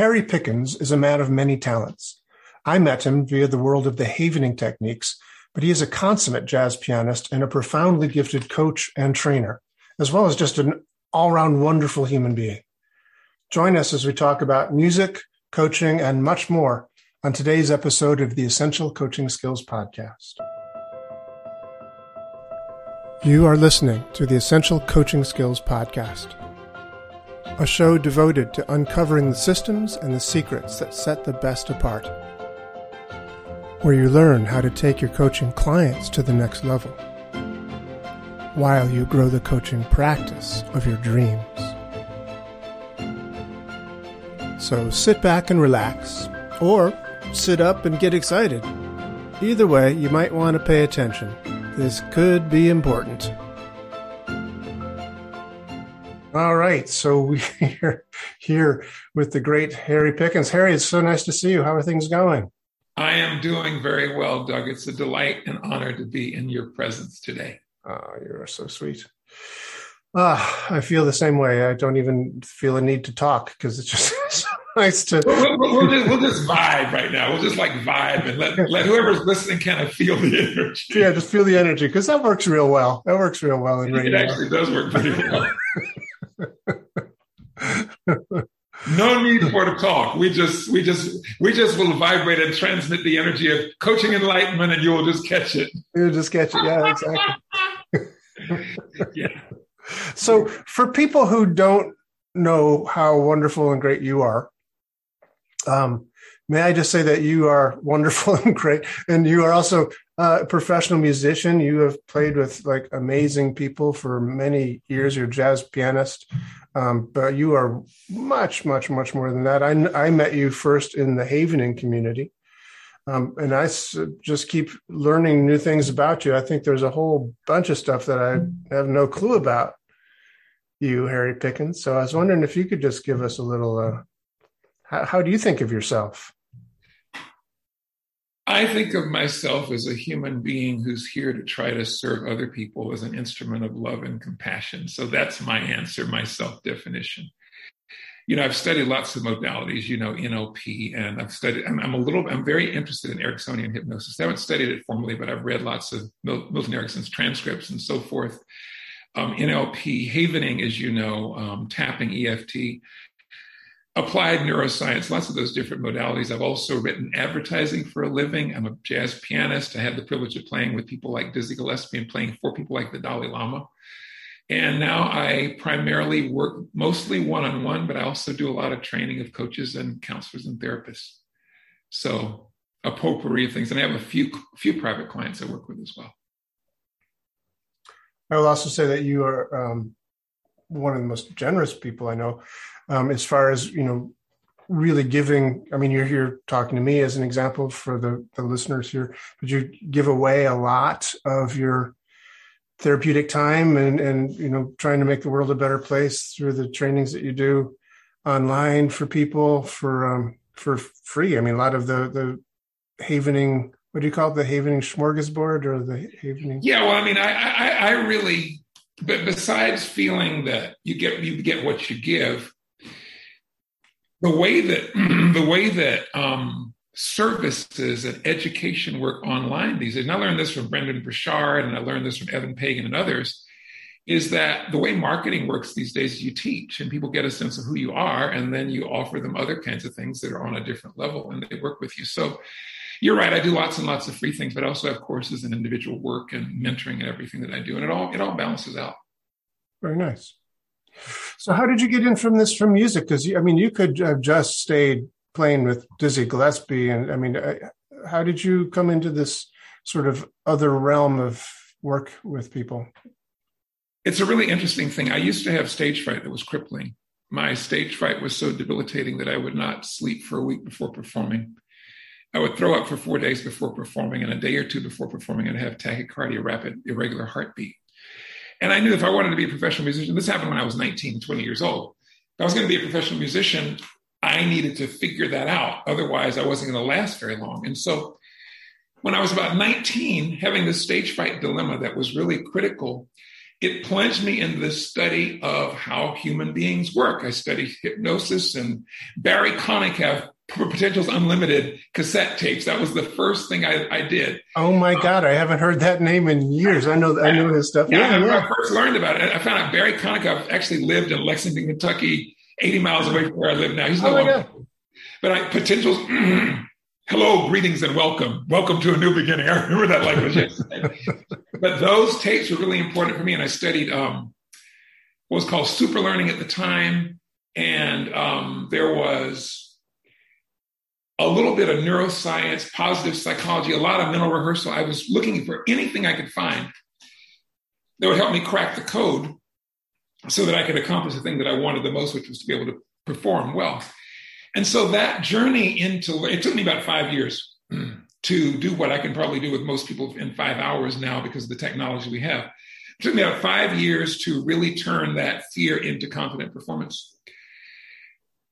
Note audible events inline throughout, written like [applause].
Harry Pickens is a man of many talents. I met him via the world of the havening techniques, but he is a consummate jazz pianist and a profoundly gifted coach and trainer, as well as just an all round wonderful human being. Join us as we talk about music, coaching, and much more on today's episode of the Essential Coaching Skills Podcast. You are listening to the Essential Coaching Skills Podcast a show devoted to uncovering the systems and the secrets that set the best apart, where you learn how to take your coaching clients to the next level while you grow the coaching practice of your dreams. So sit back and relax, or sit up and get excited. Either way, you might want to pay attention. This could be important. All right. So we're [laughs] here with the great Harry Pickens. Harry, it's so nice to see you. How are things going? I am doing very well, Doug. It's a delight and honor to be in your presence today. Oh, you're so sweet. Ah, I feel the same way. I don't even feel a need to talk because it's just [laughs] so nice to. We'll, we'll, we'll, just, we'll, just, vibe right now. We'll just like vibe and let, let whoever's listening kind of feel the energy. Yeah, just feel the energy because that works real well. That works real well in radio. It actually does work pretty well. [laughs] no need for to talk. We just we just we just will vibrate and transmit the energy of coaching enlightenment, and you will just catch it. You'll just catch it. Yeah, exactly. [laughs] yeah. So for people who don't know how wonderful and great you are, um, may I just say that you are wonderful [laughs] and great, and you are also a professional musician. You have played with like amazing people for many years. You're a jazz pianist, um, but you are much, much, much more than that. I, I met you first in the Havening community. Um, and I just keep learning new things about you. I think there's a whole bunch of stuff that I have no clue about you, Harry Pickens. So I was wondering if you could just give us a little. Uh, how, how do you think of yourself? I think of myself as a human being who's here to try to serve other people as an instrument of love and compassion. So that's my answer, my self definition. You know, I've studied lots of modalities, you know, NLP, and I've studied, I'm, I'm, a little, I'm very interested in Ericksonian hypnosis. I haven't studied it formally, but I've read lots of Milton Erickson's transcripts and so forth. Um, NLP, havening, as you know, um, tapping EFT, applied neuroscience, lots of those different modalities. I've also written advertising for a living. I'm a jazz pianist. I had the privilege of playing with people like Dizzy Gillespie and playing for people like the Dalai Lama. And now I primarily work mostly one on one, but I also do a lot of training of coaches and counselors and therapists. So a potpourri of things. And I have a few few private clients I work with as well. I will also say that you are um, one of the most generous people I know um, as far as you know really giving i mean you're here talking to me as an example for the, the listeners here. But you give away a lot of your therapeutic time and and you know trying to make the world a better place through the trainings that you do online for people for um for free? I mean a lot of the the havening what do you call it? The havening smorgasbord or the havening? Yeah well i mean i i, I really but besides feeling that you get you get what you give the way that [clears throat] the way that um, services and education work online these days, and I learned this from Brendon Burchard and I learned this from Eben Pagan and others, is that the way marketing works these days, you teach and people get a sense of who you are, and then you offer them other kinds of things that are on a different level and they work with you. So you're right, I do lots and lots of free things, but I also have courses and individual work and mentoring and everything that I do, and it all it all balances out. Very nice. So how did you get in from this from music? Because I mean, you could have just stayed playing with Dizzy Gillespie, and I mean, how did you come into this sort of other realm of work with people? It's a really interesting thing. I used to have stage fright that was crippling. My stage fright was so debilitating that I would not sleep for a week before performing. I would throw up for four days before performing, and a day or two before performing, I'd have tachycardia, rapid, irregular heartbeat. And I knew if I wanted to be a professional musician, this happened when I was 19, 20 years old. If I was going to be a professional musician, I needed to figure that out. Otherwise, I wasn't going to last very long. And so when I was about 19, having this stage fright dilemma that was really critical, it plunged me into the study of how human beings work. I studied hypnosis and Barrie Konicov Potentials Unlimited cassette tapes. That was the first thing I, I did. Oh my um, God, I haven't heard that name in years. I know I know his stuff. Yeah, yeah, yeah. I first learned about it, I found out Barrie Konicov actually lived in Lexington, Kentucky, 80 miles away from where I live now. He's no oh one. But I potentials. [clears throat] hello, greetings, and welcome. Welcome to a new beginning. [laughs] I remember that language but those tapes were really important for me, and I studied um, what was called super learning at the time, and um, there was a little bit of neuroscience, positive psychology, a lot of mental rehearsal. I was looking for anything I could find that would help me crack the code so that I could accomplish the thing that I wanted the most, which was to be able to perform well. And so that journey into it took me about five years mm, to do what I can probably do with most people in five hours now because of the technology we have. It took me about five years to really turn that fear into confident performance.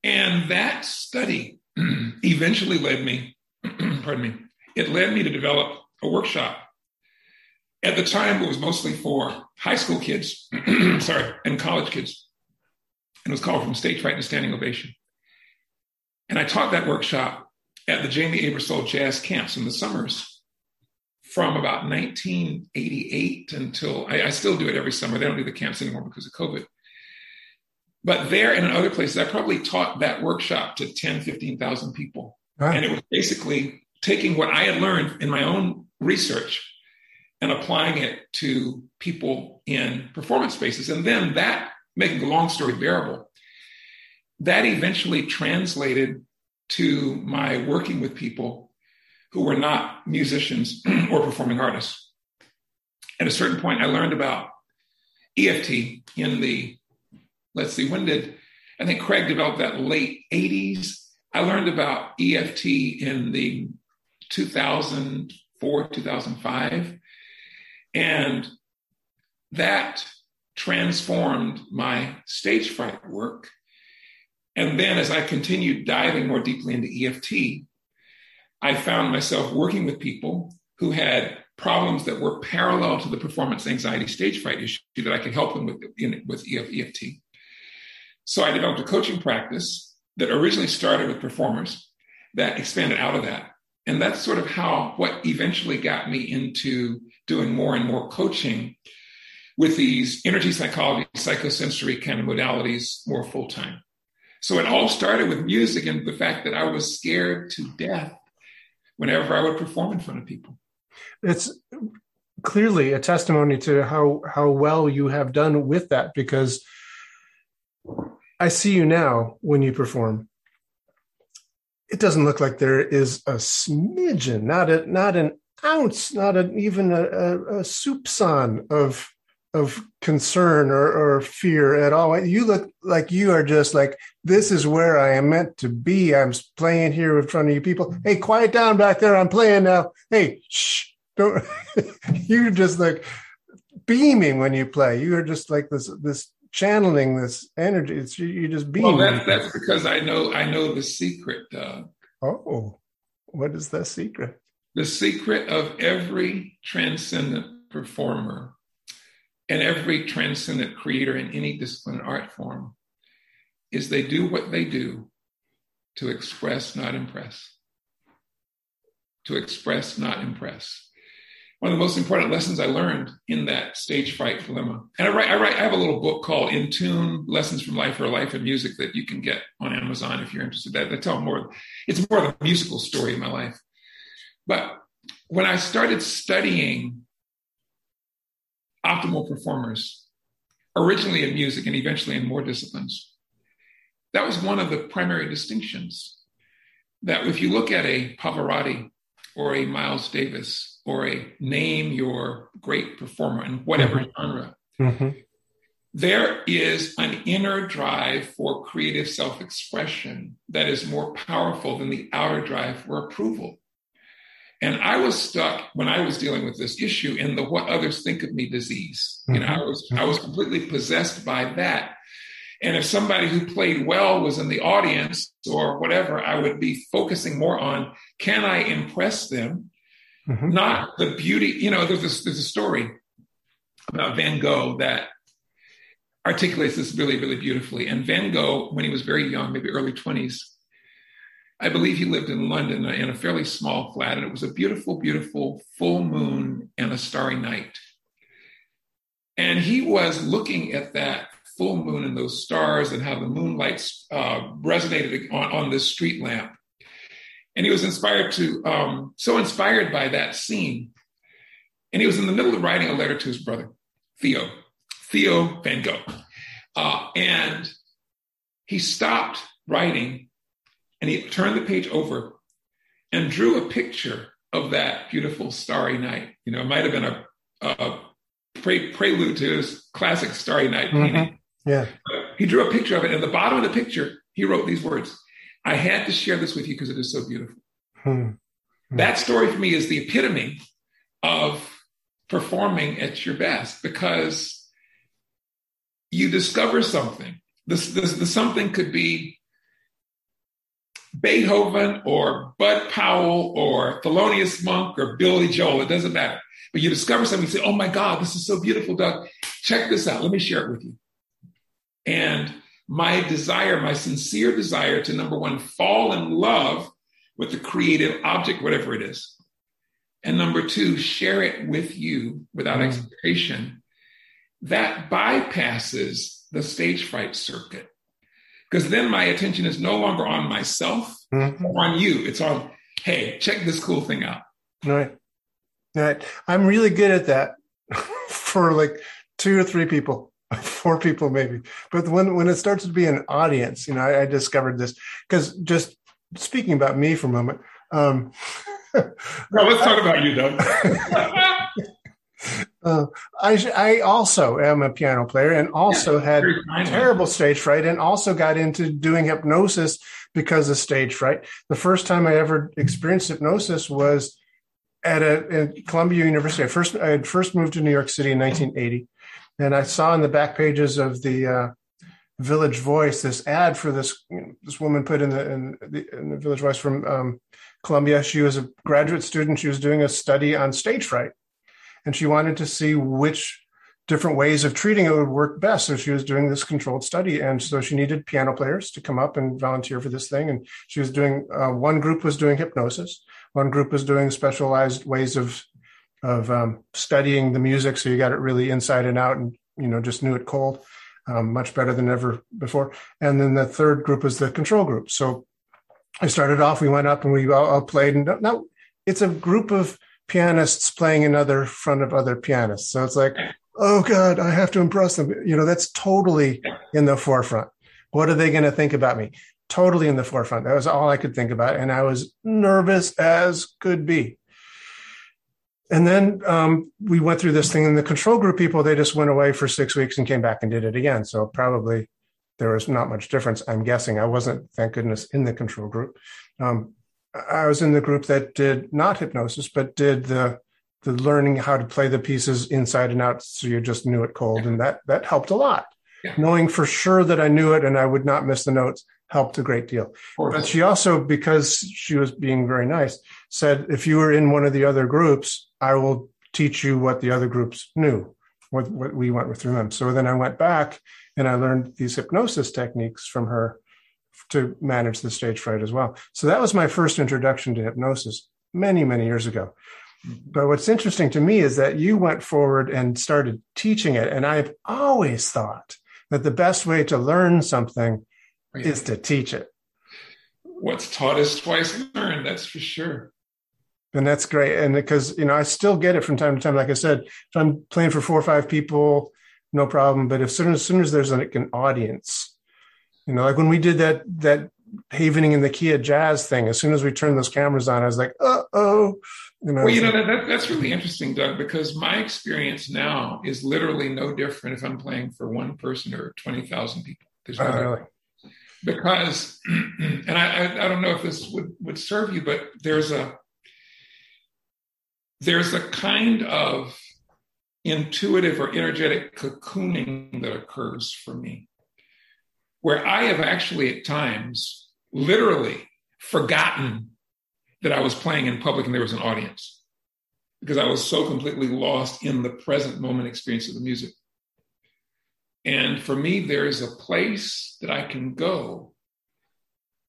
And that study [clears throat] eventually led me, [clears throat] pardon me, it led me to develop a workshop. At the time, it was mostly for high school kids, [clears throat] sorry, and college kids. And it was called From Stage Fright to Standing Ovation. And I taught that workshop at the Jamey Aebersold Jazz Camps in the summers from about 1988 until I, I, still do it every summer. They don't do the camps anymore because of COVID. But there and in other places, I probably taught that workshop to 10, 15,000 people. And it was basically taking what I had learned in my own research and applying it to people in performance spaces. And then that, making the long story bearable, that eventually translated to my working with people who were not musicians [clears throat] or performing artists. At a certain point, I learned about EFT in the let's see, when did I think Craig developed that late 80s? I learned about EFT in the 2004, 2005. And that transformed my stage fright work. And then as I continued diving more deeply into EFT, I found myself working with people who had problems that were parallel to the performance anxiety stage fright issue that I could help them with, in, with EFT. So I developed a coaching practice that originally started with performers that expanded out of that. And that's sort of how what eventually got me into doing more and more coaching with these energy psychology, psychosensory kind of modalities more full time. So it all started with music and the fact that I was scared to death whenever I would perform in front of people. It's clearly a testimony to how how well you have done with that because I see you now when you perform. It doesn't look like there is a smidgen, not a not an ounce, not a, even a, a, a soupçon of of concern or, or fear at all. You look like you are just like, this is where I am meant to be. I'm playing here in front of you people. Hey, quiet down back there. I'm playing now. Hey, shh. Don't [laughs] you're just like beaming when you play. You are just like this this channeling this energy. It's you just being. Well, that, that's because I know I know the secret. Uh, oh, what is the secret? The secret of every transcendent performer and every transcendent creator in any discipline art form is they do what they do to express, not impress. To express, not impress one of the most important lessons I learned in that stage fright dilemma. And I write, I write, I have a little book called In Tune: Lessons from Life or Life and Music that you can get on Amazon if you're interested. That I tell more. It's more of a musical story of my life. But when I started studying optimal performers, originally in music and eventually in more disciplines, that was one of the primary distinctions. That if you look at a Pavarotti or a Miles Davis or a name your great performer in whatever mm-hmm. genre. Mm-hmm. There is an inner drive for creative self expression that is more powerful than the outer drive for approval. And I was stuck when I was dealing with this issue in the what others think of me disease. Mm-hmm. You know, I was I was completely possessed by that. And if somebody who played well was in the audience or whatever, I would be focusing more on can I impress them mm-hmm. not the beauty. You know, there's a, there's a story about Van Gogh that articulates this really, really beautifully. And Van Gogh, when he was very young, maybe early 20s, I believe he lived in London in a fairly small flat, and it was a beautiful, beautiful full moon and a starry night. And he was looking at that full moon and those stars and how the moonlight uh, resonated on, on this street lamp. And he was inspired to, um, so inspired by that scene. And he was in the middle of writing a letter to his brother, Theo, Theo Van Gogh. Uh, and he stopped writing and he turned the page over and drew a picture of that beautiful starry night. You know, it might have been a, a pre- prelude to his classic Starry Night mm-hmm. painting. Yeah. He drew a picture of it. And at the bottom of the picture, he wrote these words I had to share this with you because it is so beautiful. Hmm. That story for me is the epitome of performing at your best because you discover something. This, this, this something could be Beethoven or Bud Powell or Thelonious Monk or Billy Joel. It doesn't matter. But you discover something, you say, oh my God, this is so beautiful, Doug. Check this out. Let me share it with you. And my desire, my sincere desire to number one, fall in love with the creative object, whatever it is. And number two, share it with you without mm. expectation. That bypasses the stage fright circuit. Because then my attention is no longer on myself mm-hmm. or on you. It's on, hey, check this cool thing out. Right. Right. I'm really good at that [laughs] for like two or three people, [laughs] four people maybe. But when when it starts to be an audience, you know, I, I discovered this because just speaking about me for a moment. Um, [laughs] well, let's talk about you, though [laughs] uh, I I also am a piano player and also yeah, had terrible stage fright and also got into doing hypnosis because of stage fright. The first time I ever experienced hypnosis was at a at Columbia University. I first I had first moved to New York City in 1980, and I saw in the back pages of the uh, Village Voice this ad for this this woman put in the in the, in the Village Voice from um, Columbia. She was a graduate student. She was doing a study on stage fright, and she wanted to see which different ways of treating it would work best. So she was doing this controlled study, and so she needed piano players to come up and volunteer for this thing. And she was doing uh, one group was doing hypnosis, one group was doing specialized ways of of um, studying the music, so you got it really inside and out, and you know just knew it cold, um, much better than ever before. And then the third group was the control group. So I started off. We went up and we all, all played, and now it's a group of pianists playing another front of other pianists. So it's like, oh God, I have to impress them. You know, that's totally in the forefront. What are they going to think about me? totally in the forefront. That was all I could think about. And I was nervous as could be. And then um, we went through this thing, and the control group people, they just went away for six weeks and came back and did it again. So probably there was not much difference. I'm guessing I wasn't, thank goodness, in the control group. Um, I was in the group that did not hypnosis, but did the the learning how to play the pieces inside and out, so you just knew it cold, and that that helped a lot. Yeah. Knowing for sure that I knew it and I would not miss the notes helped a great deal. But she also, because she was being very nice, said, if you were in one of the other groups, I will teach you what the other groups knew, what, what we went through them. So then I went back and I learned these hypnosis techniques from her to manage the stage fright as well. So that was my first introduction to hypnosis many, many years ago. But what's interesting to me is that you went forward and started teaching it. And I've always thought that the best way to learn something is to teach it. What's taught is twice learned, that's for sure. And that's great. And because, you know, I still get it from time to time. Like I said, if I'm playing for four or five people, no problem. But if soon as soon as there's like an audience, you know, like when we did that that havening in the Kia jazz thing, as soon as we turned those cameras on, I was like, uh oh. You know, well, you know that, that, that's really interesting, Doug, because my experience now is literally no different if I'm playing for one person or twenty thousand people. There's no oh, really? because, [clears throat] and I, I don't know if this would, would serve you, but there's a there's a kind of intuitive or energetic cocooning that occurs for me, where I have actually at times literally forgotten that I was playing in public and there was an audience. because I was so completely lost in the present moment experience of the music. And for me, there is a place that I can go.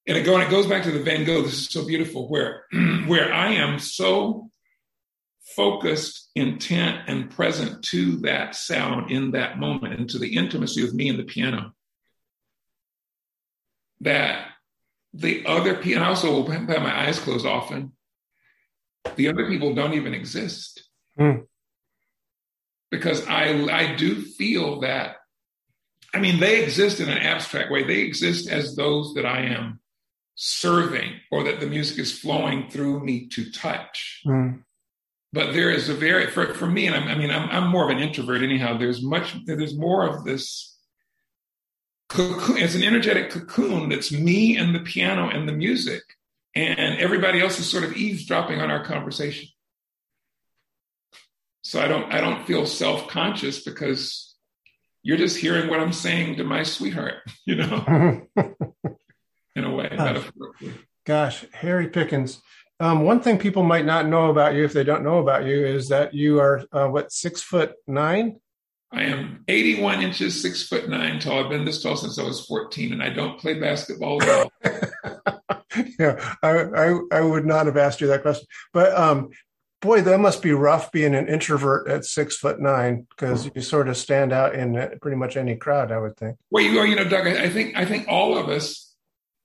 And it, goes back to the Van Gogh. This is so beautiful, where, [clears throat] where I am so focused, intent, and present to that sound in that moment and to the intimacy of me and the piano. That the other people, and I also have my eyes closed often, the other people don't even exist. Mm. Because I, I do feel that I mean, they exist in an abstract way. They exist as those that I am serving or that the music is flowing through me to touch. Mm. But there is a very, for, for me, and I'm, i mean, I'm, I'm more of an introvert anyhow. There's much, there's more of this cocoon. It's an energetic cocoon that's me and the piano and the music. And everybody else is sort of eavesdropping on our conversation. So I don't, I don't feel self-conscious because you're just hearing what I'm saying to my sweetheart, you know, [laughs] in a way, gosh, Gosh, Harry Pickens. Um, one thing people might not know about you, if they don't know about you, is that you are uh, what six foot nine. I am 81 inches, six foot nine tall. I've been this tall since I was 14, and I don't play basketball at all. [laughs] yeah, I, I, I would not have asked you that question, but um, boy, that must be rough being an introvert at six foot nine because you sort of stand out in pretty much any crowd. I would think. Well, you, know, you know, Doug, I think I think all of us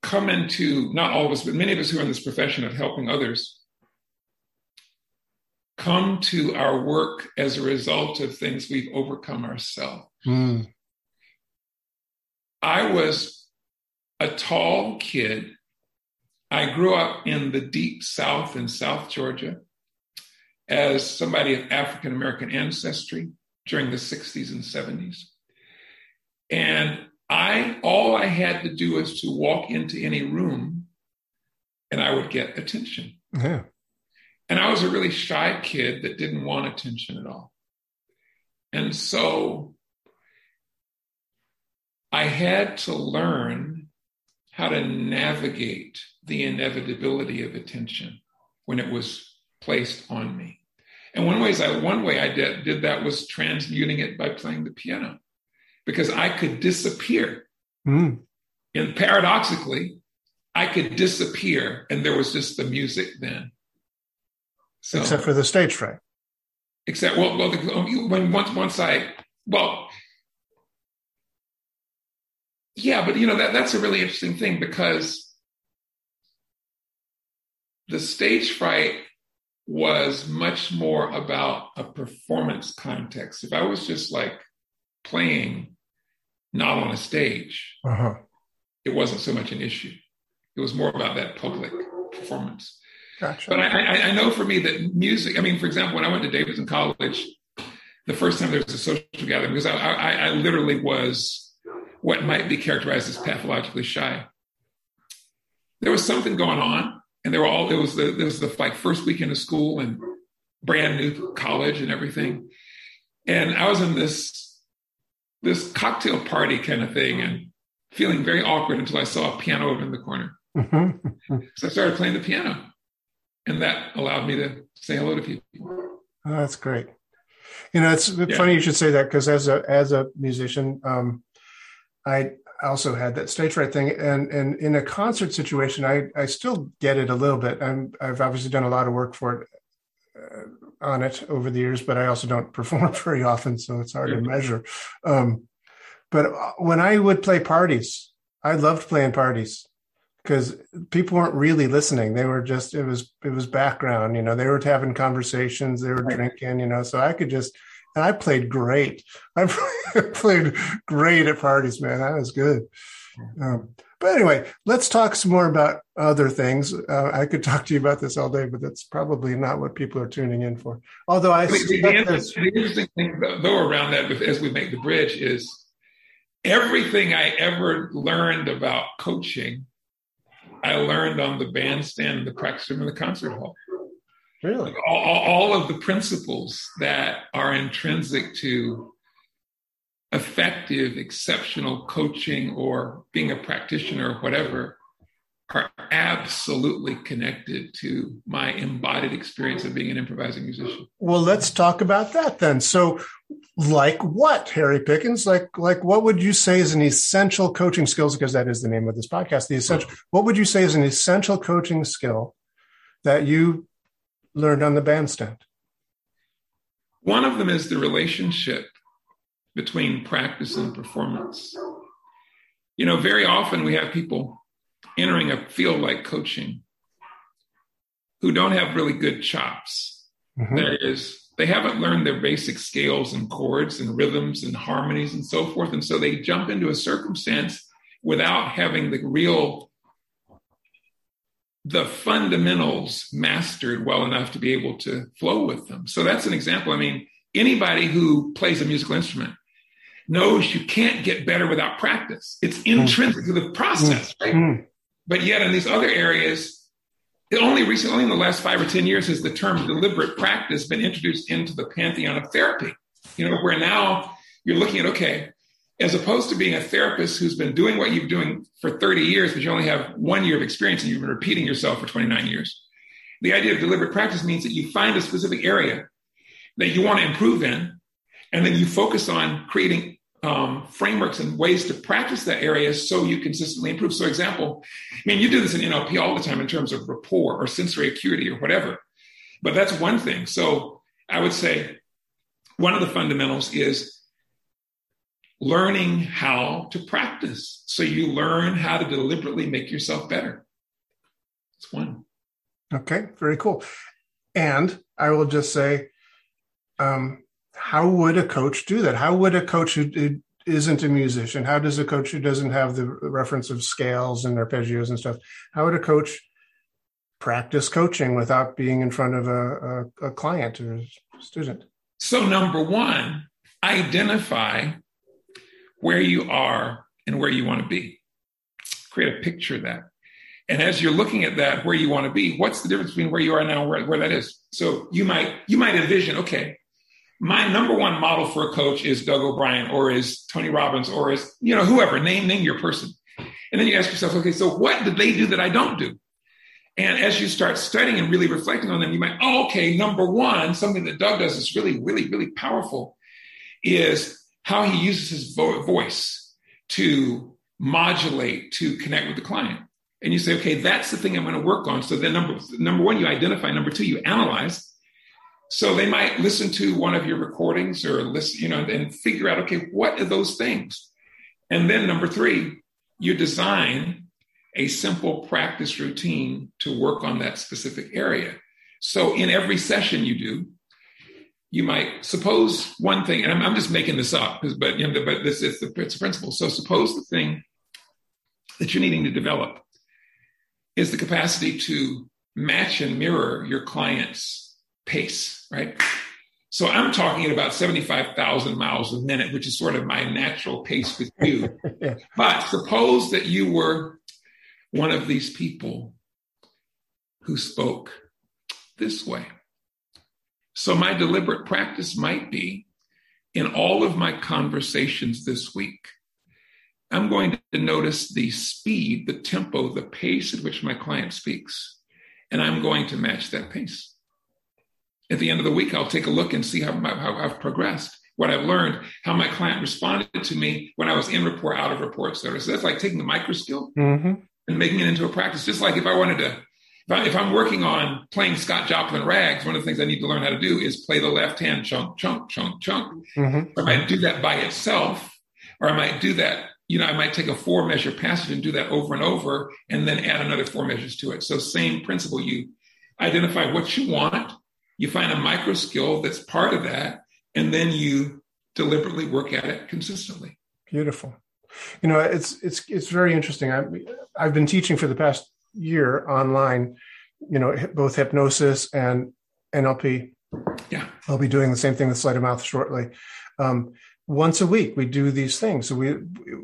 come into not all of us, but many of us who are in this profession of helping others come to our work as a result of things we've overcome ourselves. Mm. I was a tall kid. I grew up in the deep South in South Georgia as somebody of African American ancestry during the 60s and 70s. And I all I had to do was to walk into any room and I would get attention. Yeah. And I was a really shy kid that didn't want attention at all. And so I had to learn how to navigate the inevitability of attention when it was placed on me. And one ways I one way I did, did that was transmuting it by playing the piano, because I could disappear. Mm. And paradoxically, I could disappear, and there was just the music then. So, except for the stage fright. Except well, well, the, when once once I well, yeah, but you know that that's a really interesting thing because the stage fright was much more about a performance context. If I was just like playing not on a stage, uh-huh. it wasn't so much an issue. It was more about that public performance. Gotcha. But I, I, I, know for me that music, I mean, for example, when I went to Davidson College, the first time there was a social gathering, because I, I, I literally was what might be characterized as pathologically shy. There was something going on and there were all it was the it was the like first weekend of school and brand new college and everything and i was in this this cocktail party kind of thing and feeling very awkward until i saw a piano over in the corner mm-hmm. so i started playing the piano and that allowed me to say hello to people oh, that's great you know it's yeah. funny you should say that because as a as a musician um, i also had that stage fright thing, and and in a concert situation, I I still get it a little bit. I'm I've obviously done a lot of work for it uh, on it over the years, but I also don't [laughs] perform very often, so it's hard to measure. Um, but when I would play parties, I loved playing parties because people weren't really listening. They were just it was it was background. You know, they were having conversations, they were right. drinking. You know, so I could just and I played great. [laughs] I played great at parties, man. That was good. Um, but anyway, let's talk some more about other things. Uh, I could talk to you about this all day, but that's probably not what people are tuning in for. Although I, the, the, the, interesting thing though around that, as we make the bridge, is everything I ever learned about coaching, I learned on the bandstand, the practice room, and the concert hall. Really? All, all of the principles that are intrinsic to effective, exceptional coaching or being a practitioner or whatever, are absolutely connected to my embodied experience of being an improvising musician. Well, let's talk about that then. So, like what, Harry Pickens? Like, like what would you say is an essential coaching skills? Because that is the name of this podcast. The essential. What would you say is an essential coaching skill that you learned on the bandstand? One of them is the relationship between practice and performance. You know, very often we have people entering a field like coaching who don't have really good chops. Mm-hmm. That is, they haven't learned their basic scales and chords and rhythms and harmonies and so forth. And so they jump into a circumstance without having the real the fundamentals mastered well enough to be able to flow with them. So that's an example. I mean, anybody who plays a musical instrument knows you can't get better without practice. It's intrinsic to the process, right? Mm-hmm. But yet in these other areas, only recently, only in the last five or 10 years has the term deliberate practice been introduced into the pantheon of therapy. You know, where now you're looking at, okay, as opposed to being a therapist who's been doing what you've been doing for 30 years, but you only have one year of experience and you've been repeating yourself for 29 years. The idea of deliberate practice means that you find a specific area that you want to improve in, and then you focus on creating um, frameworks and ways to practice that area so you consistently improve. So, example, I mean, you do this in NLP all the time in terms of rapport or sensory acuity or whatever, but that's one thing. So, I would say one of the fundamentals is learning how to practice. So, you learn how to deliberately make yourself better. It's one. Okay, very cool. And I will just say, um, how would a coach do that? How would a coach who isn't a musician, how does a coach who doesn't have the reference of scales and arpeggios and stuff, how would a coach practice coaching without being in front of a, a, a client or a student? So, number one, identify where you are and where you want to be. Create a picture of that. And as you're looking at that, where you want to be, what's the difference between where you are now and where, where that is? So you might you might envision, okay, my number one model for a coach is Doug O'Brien or is Tony Robbins or is, you know, whoever, name, name your person. And then you ask yourself, okay, so what did they do that I don't do? And as you start studying and really reflecting on them, you might, oh, okay, number one, something that Doug does is really, really, really powerful is how he uses his vo- voice to modulate, to connect with the client. And you say, okay, that's the thing I'm going to work on. So then number, number one, you identify. Number two, you analyze. So they might listen to one of your recordings or listen, you know, and figure out, okay, what are those things? And then number three, you design a simple practice routine to work on that specific area. So in every session you do, you might suppose one thing, and I'm, I'm just making this up, but you know, but this is the it's a principle. So suppose the thing that you're needing to develop is the capacity to match and mirror your client's pace, right? So I'm talking at about 75,000 miles a minute, which is sort of my natural pace with you. [laughs] But suppose that you were one of these people who spoke this way. So my deliberate practice might be in all of my conversations this week, I'm going to notice the speed, the tempo, the pace at which my client speaks, and I'm going to match that pace at the end of the week, I'll take a look and see how, my, how I've progressed, what I've learned, how my client responded to me when I was in rapport, out of rapport, So that's like taking the micro skill mm-hmm. and making it into a practice. Just like if I wanted to, if, I, am working on playing Scott Joplin rags, one of the things I need to learn how to do is play the left hand chunk, chunk, chunk, chunk. Mm-hmm. I might do that by itself, or I might do that you know, I might take a four measure passage and do that over and over and then add another four measures to it. So same principle, you identify what you want, you find a micro skill that's part of that, and then you deliberately work at it consistently. Beautiful. You know, it's it's it's very interesting. I've I've been teaching for the past year online. You know, both hypnosis and NLP. Yeah, I'll be doing the same thing with Sleight of Mouth shortly. Um, once a week, we do these things. So we,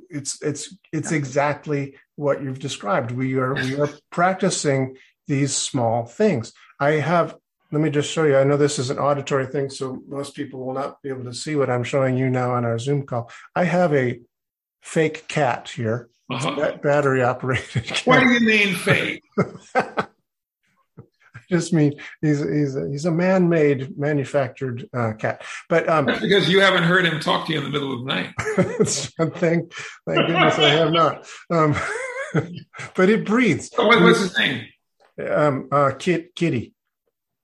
it's it's it's exactly what you've described. We are we are practicing these small things. I have let me just show you. I know this is an auditory thing, so most people will not be able to see what I'm showing you now on our Zoom call. I have a fake cat here uh-huh. battery operated. [laughs] What do you mean fake? [laughs] I just mean he's he's a, he's a man-made manufactured uh, cat. But um, because you haven't heard him talk to you in the middle of the night. [laughs] thank thank goodness I have not. Um, but it breathes. Oh, what, what's his name? Um, uh, Kit, Kitty.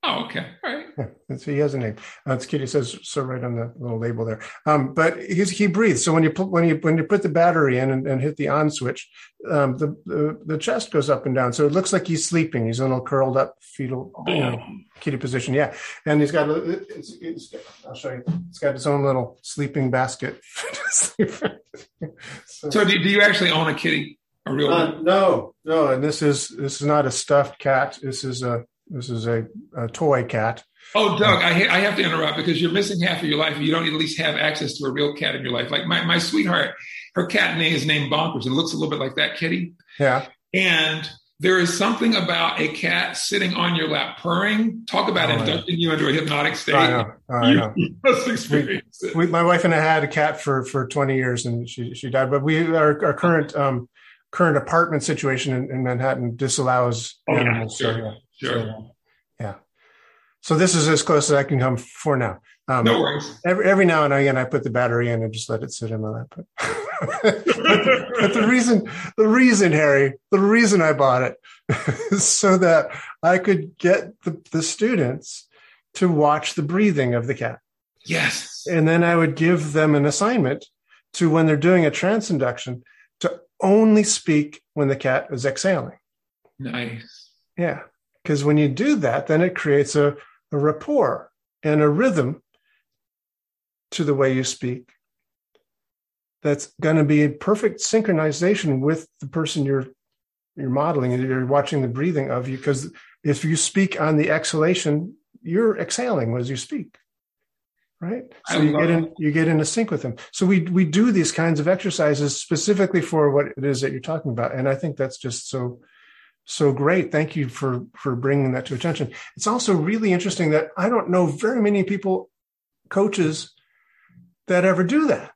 Oh, okay. All right. [laughs] Yeah, he has a name. Uh, it's Kitty says so right on the little label there. Um, but he's, he breathes. So when you put when you when you put the battery in and, and hit the on switch, um, the, the, the chest goes up and down. So it looks like he's sleeping. He's in a curled up fetal you know, kitty position. Yeah, and he's got a. It's, it's, I'll show you. It's got its own little sleeping basket. so, [laughs] so do, do you actually own a kitty? A real uh, no, no. And this is this is not a stuffed cat. This is a this is a, a toy cat. Oh, Doug, I, ha- I have to interrupt because you're missing half of your life. You don't at least have access to a real cat in your life. Like my, my sweetheart, her cat name is named Bonkers. It looks a little bit like that kitty. Yeah. And there is something about a cat sitting on your lap purring. Talk about oh, inducting you into a hypnotic state. I know. I know. You [laughs] must experience we, it. We, my wife and I had a cat for, for 20 years and she, she died. But we, our, our current, um, current apartment situation in, in Manhattan disallows oh, animals. Yeah, sure. So, yeah. Sure. So, yeah. So this is as close as I can come for now. Um, no worries. Every, every now and again, I put the battery in and just let it sit in my lap. but, [laughs] the, but the reason, the reason, Harry, the reason I bought it [laughs] is so that I could get the, the students to watch the breathing of the cat. Yes. And then I would give them an assignment to when they're doing a trance induction to only speak when the cat is exhaling. Nice. Yeah. Because when you do that, then it creates a, a rapport and a rhythm to the way you speak that's going to be in perfect synchronization with the person you're you're modeling and you're watching the breathing of you because if you speak on the exhalation you're exhaling as you speak right? So you get in you get into sync with them. So we we do these kinds of exercises specifically for what it is that you're talking about and i think that's just so so great. Thank you for for bringing that to attention. It's also really interesting that I don't know very many people, coaches, that ever do that.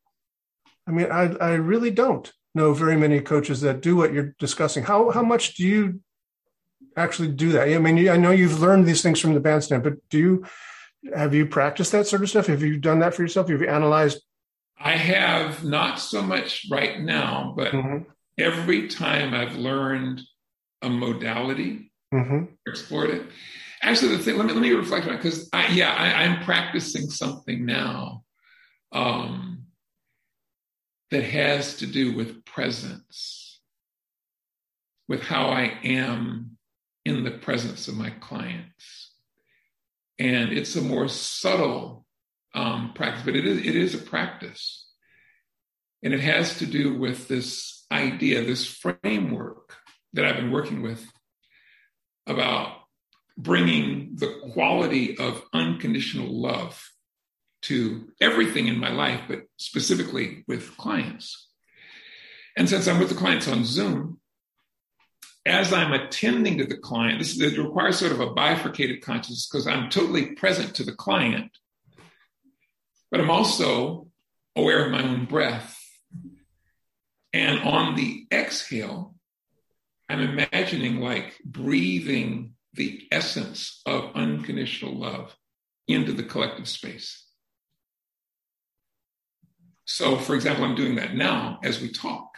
I mean, I I really don't know very many coaches that do what you're discussing. How how much do you actually do that? I mean, I know you've learned these things from the bandstand, but do you have you practiced that sort of stuff? Have you done that for yourself? Have you analyzed? I have not so much right now, but mm-hmm. every time I've learned a modality, mm-hmm. explored it. Actually, the thing, let me, let me reflect on it because I, yeah, I, am practicing something now um, that has to do with presence, with how I am in the presence of my clients. And it's a more subtle um, practice, but it is, it is a practice. And it has to do with this idea, this framework that I've been working with about bringing the quality of unconditional love to everything in my life, but specifically with clients. And since I'm with the clients on Zoom, as I'm attending to the client, this it requires sort of a bifurcated consciousness because I'm totally present to the client, but I'm also aware of my own breath. And on the exhale, I'm imagining like breathing the essence of unconditional love into the collective space. So, for example, I'm doing that now as we talk.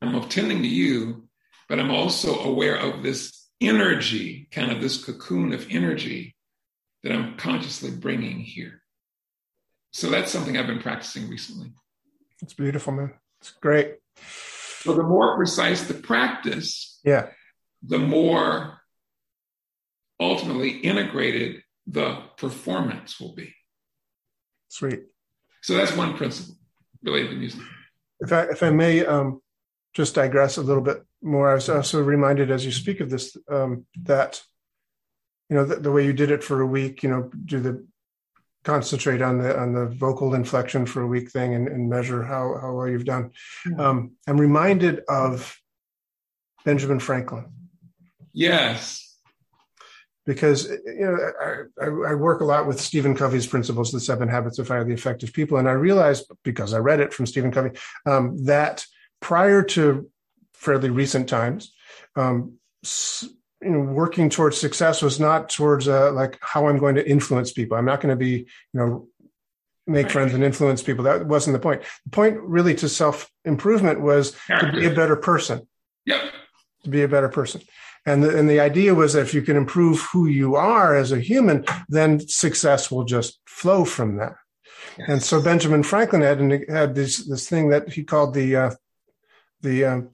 I'm attending to you, but I'm also aware of this energy, kind of this cocoon of energy that I'm consciously bringing here. So that's something I've been practicing recently. It's beautiful, man. It's great. So the more precise the practice, yeah, the more ultimately integrated the performance will be. Sweet. So that's one principle related to music. If I if I may um, just digress a little bit more, I was also reminded as you speak of this um, that you know the, the, way you did it for a week, you know, do the concentrate on the on the vocal inflection for a week thing and, and measure how how well you've done. Hmm. Um, I'm reminded of Benjamin Franklin. Yes. Because you know I, I, work a lot with Stephen Covey's principles, the Seven Habits of Highly Effective People, and I realized because I read it from Stephen Covey um, that prior to fairly recent times, um, you know, working towards success was not towards uh, like how I'm going to influence people. I'm not going to be, you know, make friends and influence people. That wasn't the point. The point really to self improvement was Character. to be a better person. Yep. To be a better person. And the, and the idea was that if you can improve who you are as a human, then success will just flow from that. Yes. And so Benjamin Franklin had had this this thing that he called the uh, the um,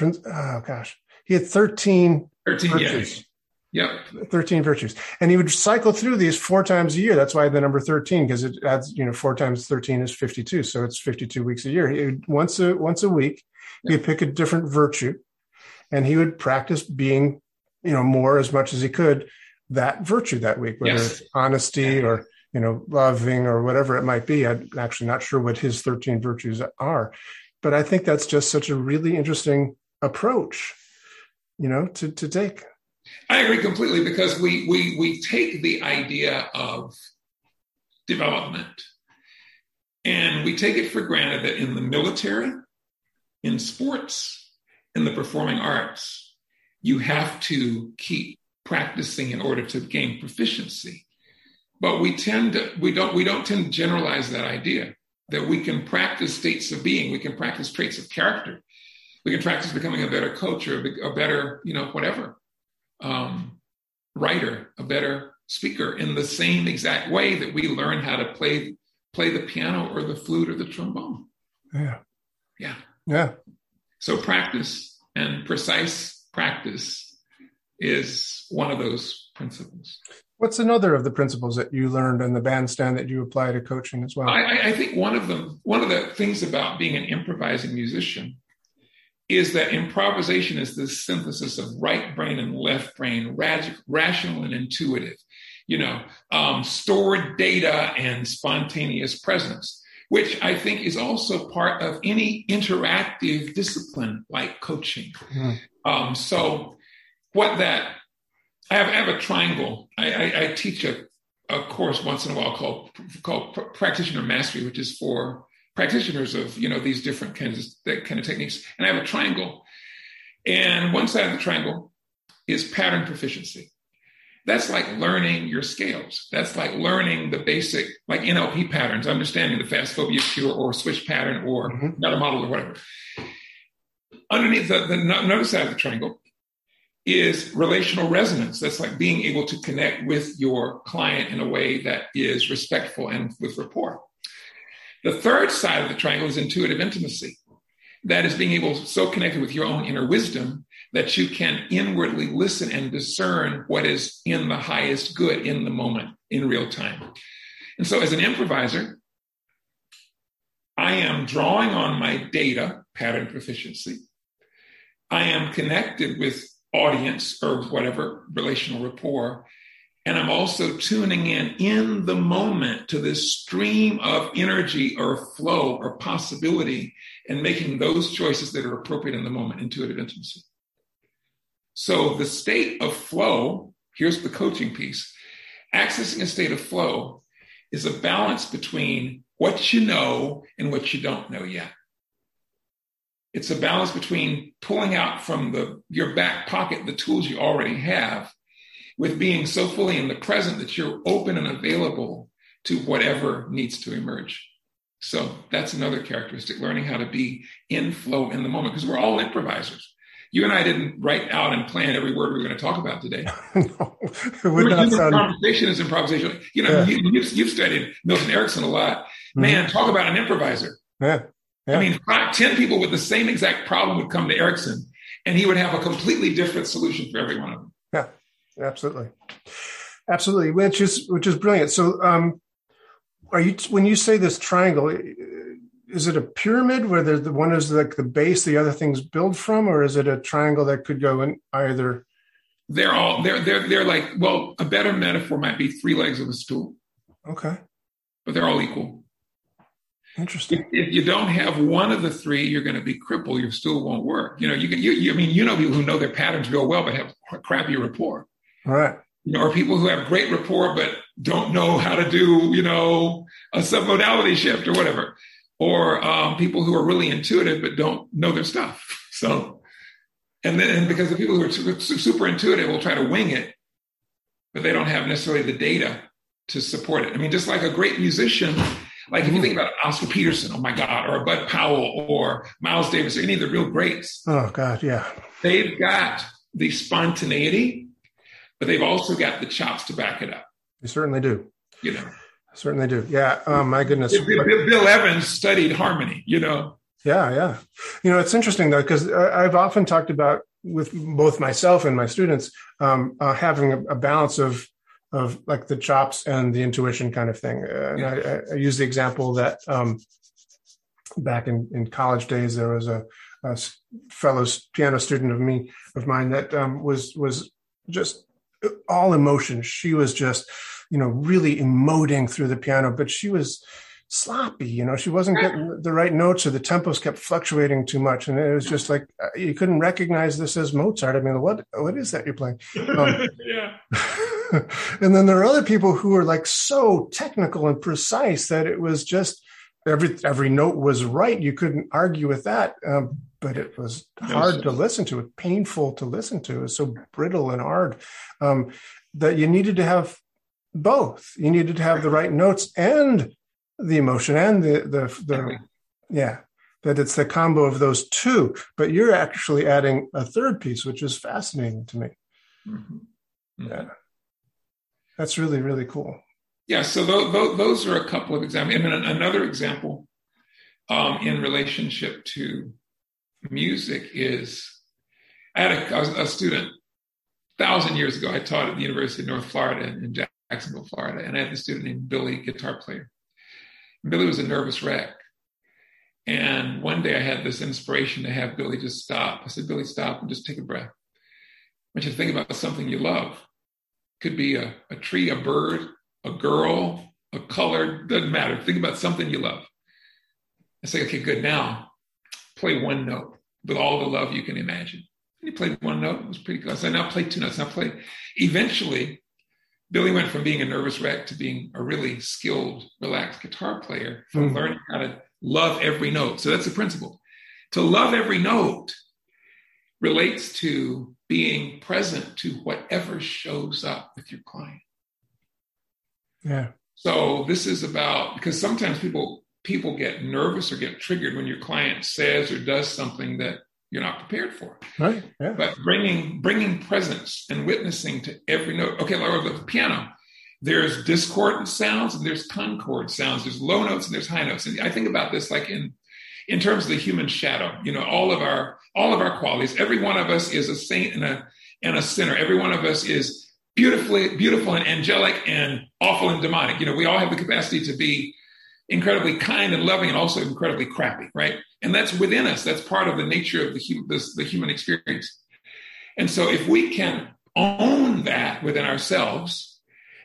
oh gosh he had thirteen 13 virtues. Yep. 13 virtues. And he would cycle through these four times a year. That's why the number 13, because it adds, you know, four times 13 is 52. So it's 52 weeks a year. He would, once a, once a week, yep. he'd pick a different virtue and he would practice being, you know, more as much as he could that virtue that week, whether yes. it's honesty or, you know, loving or whatever it might be. I'm actually not sure what his 13 virtues are, but I think that's just such a really interesting approach you know, to, to take. I agree completely because we, we, we take the idea of development and we take it for granted that in the military, in sports, in the performing arts, you have to keep practicing in order to gain proficiency. But we tend to, we don't, we don't tend to generalize that idea that we can practice states of being, we can practice traits of character we can practice becoming a better coach or a better, you know, whatever, um, writer, a better speaker in the same exact way that we learn how to play play the piano or the flute or the trombone. Yeah. Yeah. Yeah. So practice and precise practice is one of those principles. What's another of the principles that you learned in the bandstand that you apply to coaching as well? I, I think one of them, one of the things about being an improvising musician is that improvisation is the synthesis of right brain and left brain, rag- rational and intuitive, you know, um, stored data and spontaneous presence, which I think is also part of any interactive discipline like coaching. Mm. Um, so, what that I have, I have a triangle. I, I, I, teach a, a course once in a while called called practitioner mastery, which is for practitioners of you know these different kinds of that kind of techniques. And i have a triangle. And one side of the triangle is pattern proficiency. That's like learning your scales. That's like learning the basic like nlp patterns understanding the fast phobia cure or switch pattern or mm-hmm. meta model or whatever. Underneath the, the another side of the triangle is relational resonance. That's like being able to connect with your client in a way that is respectful and with rapport the third side of the triangle is intuitive intimacy. That is being able so connected with your own inner wisdom that you can inwardly listen and discern what is in the highest good in the moment in real time. And so, as an improviser, I am drawing on my data, pattern proficiency. I am connected with audience or whatever relational rapport and I'm also tuning in in the moment to this stream of energy or flow or possibility and making those choices that are appropriate in the moment, intuitive intimacy. So the state of flow, here's the coaching piece. Accessing a state of flow is a balance between what you know and what you don't know yet. It's a balance between pulling out from the, your back pocket the tools you already have with being so fully in the present that you're open and available to whatever needs to emerge. So that's another characteristic, learning how to be in flow in the moment, because we're all improvisers. You and I didn't write out and plan every word we are going to talk about today. [laughs] no, it would not sound... Conversation is improvisation. You know, yeah. you, have you've studied Milton Erickson a lot. Mm-hmm. Man, talk about an improviser. Yeah. yeah. I mean, five, 10 people with the same exact problem would come to Erickson, and he would have a completely different solution for every one of them. Absolutely, absolutely, which is which is brilliant. So, um, are you when you say this triangle? Is it a pyramid where the one is like the base, the other things build from, or is it a triangle that could go in either? They're all they're they're they're like well, a better metaphor might be three legs of a stool. Okay, but they're all equal. Interesting. If, if, you don't have one of the three, you're going to be crippled. Your stool won't work. You know, you can. You, you, I mean, you know people who know their patterns real well, but have crappy rapport. All right. You know, or people who have great rapport but don't know how to do, you know, a submodality shift or whatever. or um, people who are really intuitive but don't know their stuff. [laughs] So, and then and because the people who are super intuitive will try to wing it, but they don't have necessarily the data to support it. I mean, just like a great musician, like if you think about Oscar Peterson, oh my God, or Bud Powell or Miles Davis or any of the real greats. Oh God, yeah. They've got the spontaneity, but they've also got the chops to back it up. They certainly do. You know. Certainly do. Yeah. Oh my goodness. Bill, Bill Evans studied harmony, you know. Yeah, yeah. You know, it's interesting though, because I've often talked about with both myself and my students um, uh, having a, a, balance of of like the chops and the intuition kind of thing. Uh, and I, I, use the example that um, back in, in college days there was a, a, fellow piano student of me of mine that um, was was just all emotion. She was just you know really emoting through the piano, but she was sloppy. You know, she wasn't getting the right notes or the tempos kept fluctuating too much. And it was just like, uh, you couldn't recognize this as Mozart. I mean, what, what is that you're playing? Um, [laughs] yeah. [laughs] and then there are other people who are like so technical and precise that it was just every, every note was right. You couldn't argue with that. Um, but it was hard to listen to, It painful to listen to. It was so brittle and hard um, that you needed to have both. You needed to have the right notes and the emotion and the the, the yeah that it's the combo of those two but you're actually adding a third piece which is fascinating to me mm-hmm. Mm-hmm. yeah that's really really cool yeah so th- th- those are a couple of examples and another example um, in relationship to music is i had a, I was a student thousand years ago i taught at the university of north florida in jacksonville florida and i had a student named billy guitar player Billy was a nervous wreck. And one day I had this inspiration to have Billy just stop. I said, Billy, stop and just take a breath. I want you to think about something you love. Could be a, a tree, a bird, a girl, a color, doesn't matter. Think about something you love. I say, okay, good. Now play one note with all the love you can imagine. And he played one note. It was pretty good. I said, now play two notes. Now play. Eventually, Billy went from being a nervous wreck to being a really skilled, relaxed guitar player from mm-hmm. learning how to love every note. So that's the principle. To love every note relates to being present to whatever shows up with your client. Yeah. So this is about because sometimes people people get nervous or get triggered when your client says or does something that you're not prepared for. Right. Yeah. But bringing bringing presence and witnessing to every note. Okay, Laura, the piano. There's discordant sounds and there's concord sounds. There's low notes and there's high notes. And I think about this like in in terms of the human shadow. You know, all of our all of our qualities. Every one of us is a saint and a and a sinner. Every one of us is beautifully beautiful and angelic and awful and demonic. You know, we all have the capacity to be incredibly kind and loving and also incredibly crappy, right? And that's within us. That's part of the nature of the, hum- the, the human experience. And so if we can own that within ourselves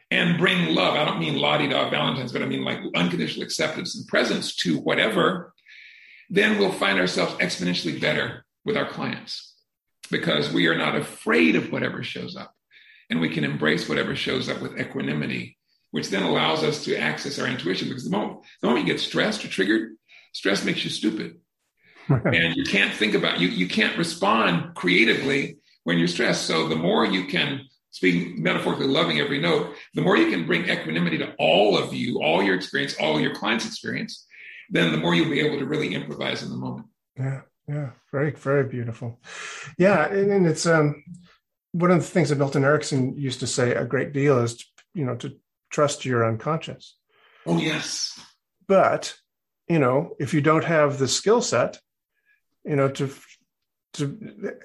and bring love, I don't mean la-di-da Valentine's, but I mean like unconditional acceptance and presence to whatever, then we'll find ourselves exponentially better with our clients because we are not afraid of whatever shows up and we can embrace whatever shows up with equanimity which then allows us to access our intuition. Because the moment, the moment you get stressed or triggered, stress makes you stupid. and you can't think about you you can't respond creatively when you're stressed. So the more you can speaking metaphorically loving every note, the more you can bring equanimity to all of you, all your experience, all your clients' experience, then the more you'll be able to really improvise in the moment. Yeah, yeah, very, very beautiful. Yeah, and, and it's um one of the things that Milton Erickson used to say a great deal is you know to trust your unconscious. Oh, yes. But, you know, if you don't have the skill set, you know, to, to,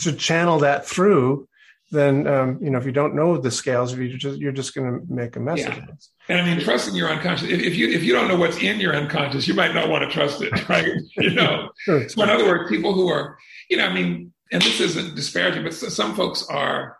to channel that through, then, um, you know, if you don't know the scales, if you're just, you're just going to make a mess yeah. of it. And I mean, trusting your unconscious, if, if, you, if you don't know what's in your unconscious, you might not want to trust it, [laughs] right? you know, sure. so in other words, people who are, you know, I mean, and this isn't disparaging, but some folks are,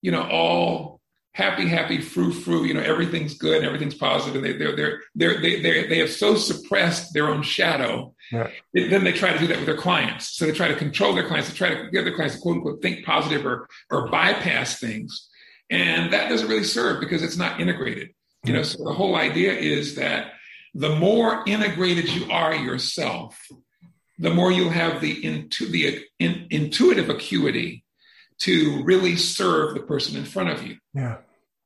you know, all happy, happy, frou frou. You know, everything's good, everything's positive, and they they're they're they're they they they have so suppressed their own shadow. Yeah. Then they try to do that with their clients. So they try to control their clients. They try to get their clients to quote unquote think positive or or bypass things, and that doesn't really serve because it's not integrated. You know, mm-hmm. so the whole idea is that the more integrated you are yourself, the more you'll have the, into, the in, intuitive acuity to really serve the person in front of you. Yeah.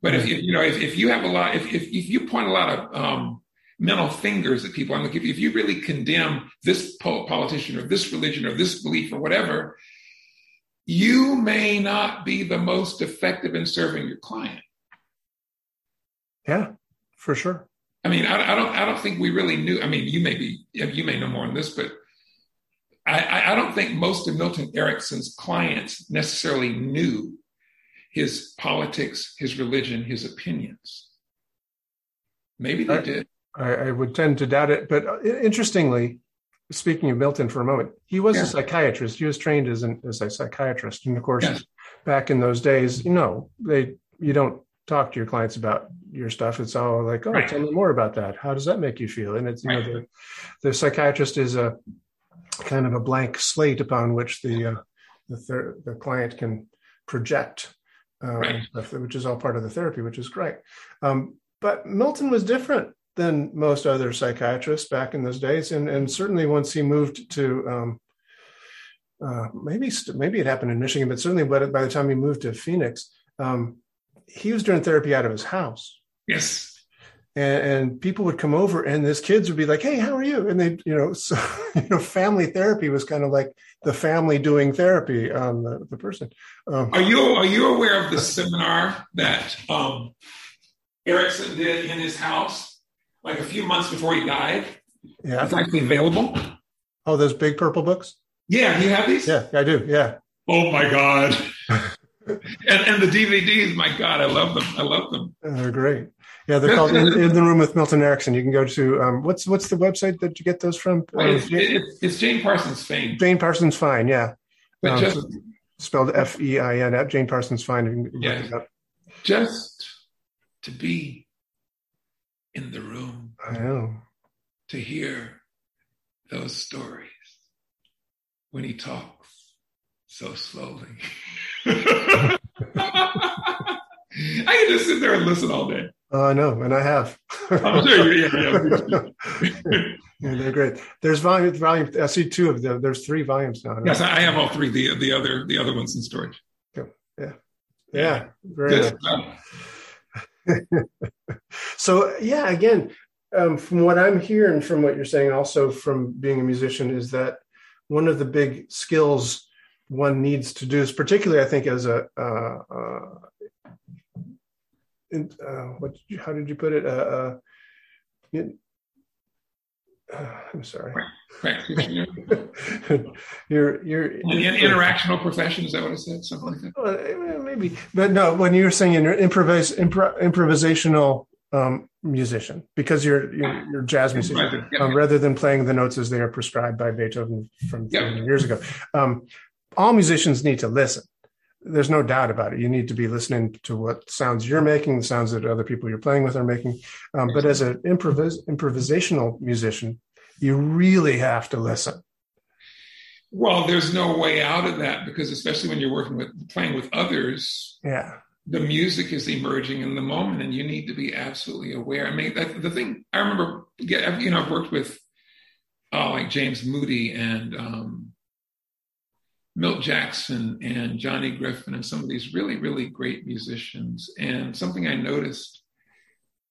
But if, if you know, if, if you have a lot, if, if, if you point a lot of um, mental fingers at people, I'm like, if, if you really condemn this politician or this religion or this belief or whatever, you may not be the most effective in serving your client. Yeah, for sure. I mean, I, I don't, I don't think we really knew. I mean, you may be, you may know more on this, but I, I don't think most of Milton Erickson's clients necessarily knew his politics, his religion, his opinions. Maybe they I, did. I, I, would tend to doubt it. But uh, interestingly, speaking of Milton for a moment, he was yeah. a psychiatrist. He was trained as, an, as a psychiatrist. And of course, back in those days, you know, they you don't talk to your clients about your stuff. It's all like, oh, right. tell me more about that. How does that make you feel? And it's, you right. know, the, the psychiatrist is a kind of a blank slate upon which the, uh, the, ther- the client can project, uh, right. which is all part of the therapy, which is great. Um, but Milton was different than most other psychiatrists back in those days. And, and certainly once he moved to, um, uh, maybe maybe it happened in Michigan, but certainly by, by the time he moved to Phoenix, um, he was doing therapy out of his house. Yes. And, and, people would come over and his kids would be like, Hey, how are you? And they, you know, [laughs] so, you know, family therapy was kind of like the family doing therapy on the, the person. Um, are you, are you aware of the seminar that, um, Erickson did in his house, like a few months before he died? Yeah. It's actually available. Oh, those big purple books? Yeah. You have these? Yeah, I do. Yeah. Oh my God. [laughs] and, and the DVDs, my God, I love them. I love them. They're great. Yeah, they're called in, in, the Room with Milton Erickson. You can go to um, what's what's the website that you get those from? Uh, it's, it's, it's, Jane Parsons Fein. Jane Parsons Fein, yeah. Um, just, spelled F E I N at Jane Parsons Fein. Yeah. Just to be in the room. I know. To hear those stories when he talks so slowly. [laughs] I can just sit there and listen all day. Oh, I know, and I have. I'm sure. Yeah, yeah. [laughs] yeah, they're great. There's volume. Volume. I see two of them. There's three volumes now. Yes, I have all three. The the other the other ones in storage. Yeah, yeah, yeah. Very nice. [laughs] so yeah, again, um, from what I'm hearing, from what you're saying, also from being a musician, is that one of the big skills one needs to do is particularly, I think, as a uh, uh, uh, what? You, how did you put it? Uh, uh, uh, I'm sorry. You're you're [laughs] in, interactional profession. Is that what I said? Something like that. Well, maybe, but no. When you were saying you're improvise, impro, improvisational um, musician because you're you're, you're jazz musician um, rather than playing the notes as they are prescribed by Beethoven from years ago. Um, all musicians need to listen. There's no doubt about it. You need to be listening to what sounds you're making, the sounds that other people you're playing with are making. Um, but as an improvis- improvisational musician, you really have to listen. Well, there's no way out of that because especially when you're working with playing with others, yeah, the music is emerging in the moment, and you need to be absolutely aware. I mean, that, the thing I remember, you know, I've worked with uh, like James Moody and um, Milt Jackson and Johnny Griffin and some of these really, really great musicians. And something I noticed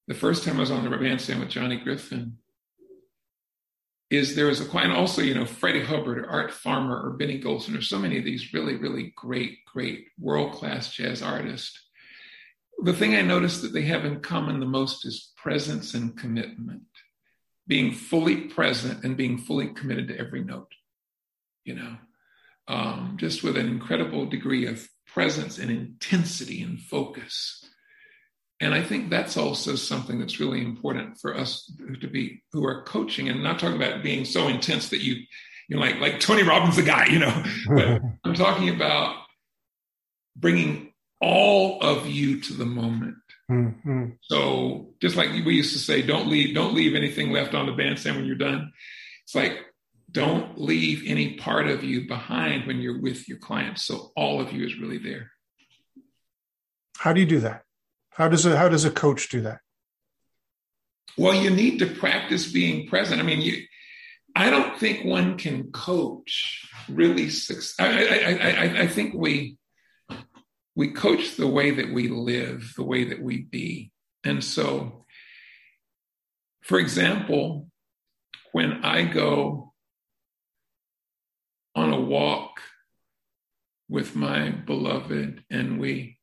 the first time I was on the bandstand with Johnny Griffin is there was a and also you know Freddie Hubbard or Art Farmer or Benny Golson or so many of these really really great great world class jazz artists. The thing I noticed that they have in common the most is presence and commitment, being fully present and being fully committed to every note. You know, um, just with an incredible degree of presence and intensity and focus. And I think that's also something that's really important for us to be who are coaching and not talking about being so intense that you, you know, like like Tony Robbins, the guy, you know. But [laughs] I'm talking about bringing all of you to the moment. Mm-hmm. So just like we used to say, don't leave, don't leave anything left on the bandstand when you're done. It's like don't leave any part of you behind when you're with your clients. So all of you is really there. How do you do that? How does a how does a coach do that? Well, you need to practice being present. I mean, you, I don't think one can coach really. I, I, I, I think we we coach the way that we live, the way that we be, and so, for example, when I go on a walk with my beloved and we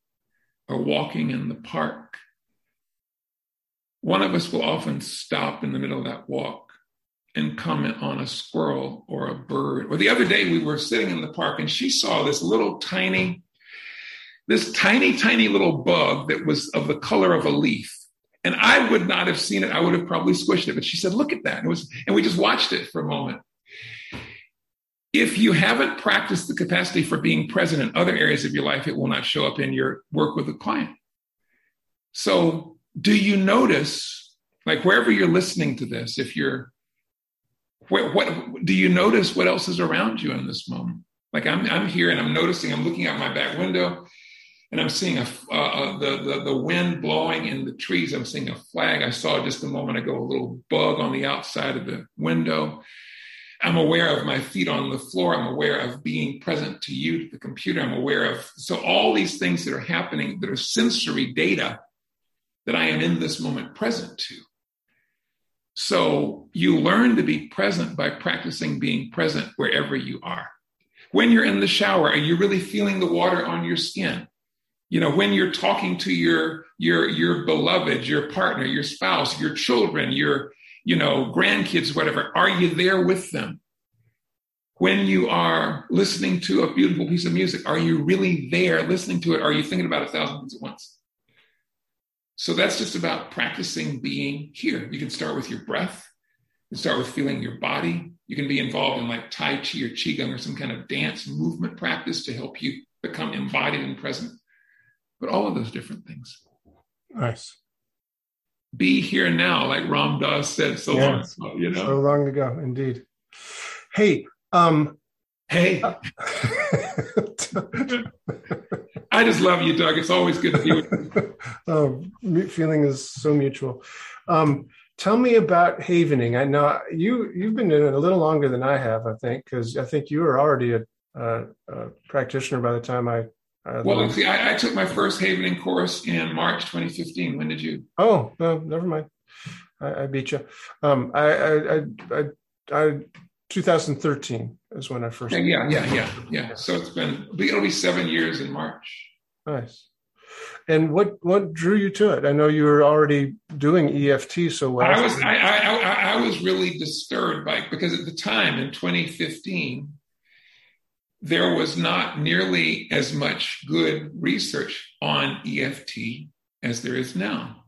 are walking in the park, one of us will often stop in the middle of that walk and comment on a squirrel or a bird. Or the other day we were sitting in the park and she saw this little tiny, this tiny, tiny little bug that was of the color of a leaf. And I would not have seen it. I would have probably squished it. But she said, look at that. And it was, and we just watched it for a moment. If you haven't practiced the capacity for being present in other areas of your life, it will not show up in your work with a client. So do you notice, like wherever you're listening to this, if you're, what, what do you notice what else is around you in this moment? Like I'm, I'm here and I'm noticing, I'm looking out my back window and I'm seeing a, uh, the, the, the wind blowing in the trees. I'm seeing a flag. I saw just a moment ago a little bug on the outside of the window. I'm aware of my feet on the floor. I'm aware of being present to you, to the computer. I'm aware of so all these things that are happening that are sensory data that I am in this moment present to. So you learn to be present by practicing being present wherever you are. When you're in the shower, are you really feeling the water on your skin? You know, when you're talking to your your your beloved, your partner, your spouse, your children, your you know, grandkids, whatever, are you there with them? When you are listening to a beautiful piece of music, are you really there listening to it? Are you thinking about a thousand things at once? So that's just about practicing being here. You can start with your breath. You can start with feeling your body. You can be involved in like Tai Chi or Qigong or some kind of dance movement practice to help you become embodied and present. But all of those different things. Nice. Be here now, like Ram Dass said so yes. long ago, you know. So long ago, indeed. Hey, um, Hey. [laughs] I just love you, Doug. It's always good to be with you. [laughs] oh, feeling is so mutual. Um, tell me about havening. I know you you've been in it a little longer than I have. I think because I think you were already a, a, a practitioner by the time I. Uh, well, see, I, I, took my first havening course in March 2015. When did you? Oh no, never mind. I, I beat you. Um, I, I, I, I 2013 is when I first. Yeah, yeah, yeah, yeah, yeah. So it's been it'll be seven years in March. Nice. And what what drew you to it? I know you were already doing EFT so well. I was I I, I, I was really disturbed by because at the time in 2015 there was not nearly as much good research on EFT as there is now.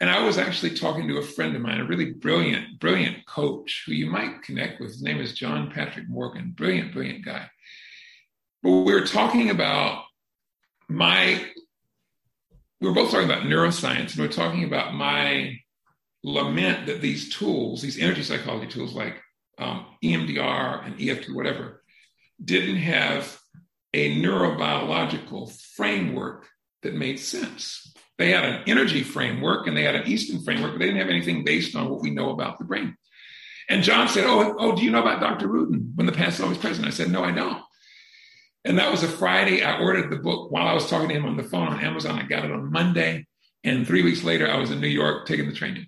And I was actually talking to a friend of mine, a really brilliant, brilliant coach who you might connect with. His name is John Patrick Morgan, brilliant, brilliant guy. But we were talking about my, we were both talking about neuroscience, and we are talking about my lament that these tools, these energy psychology tools like um, EMDR and EFT, whatever, didn't have a neurobiological framework that made sense. They had an energy framework and they had an Eastern framework, but they didn't have anything based on what we know about the brain. And John said, Oh, oh, do you know about Dr. Ruden when the past is always present? I said, No, I don't. And that was a Friday. I ordered the book while I was talking to him on the phone on Amazon. I got it on Monday. And three weeks later, I was in New York taking the training.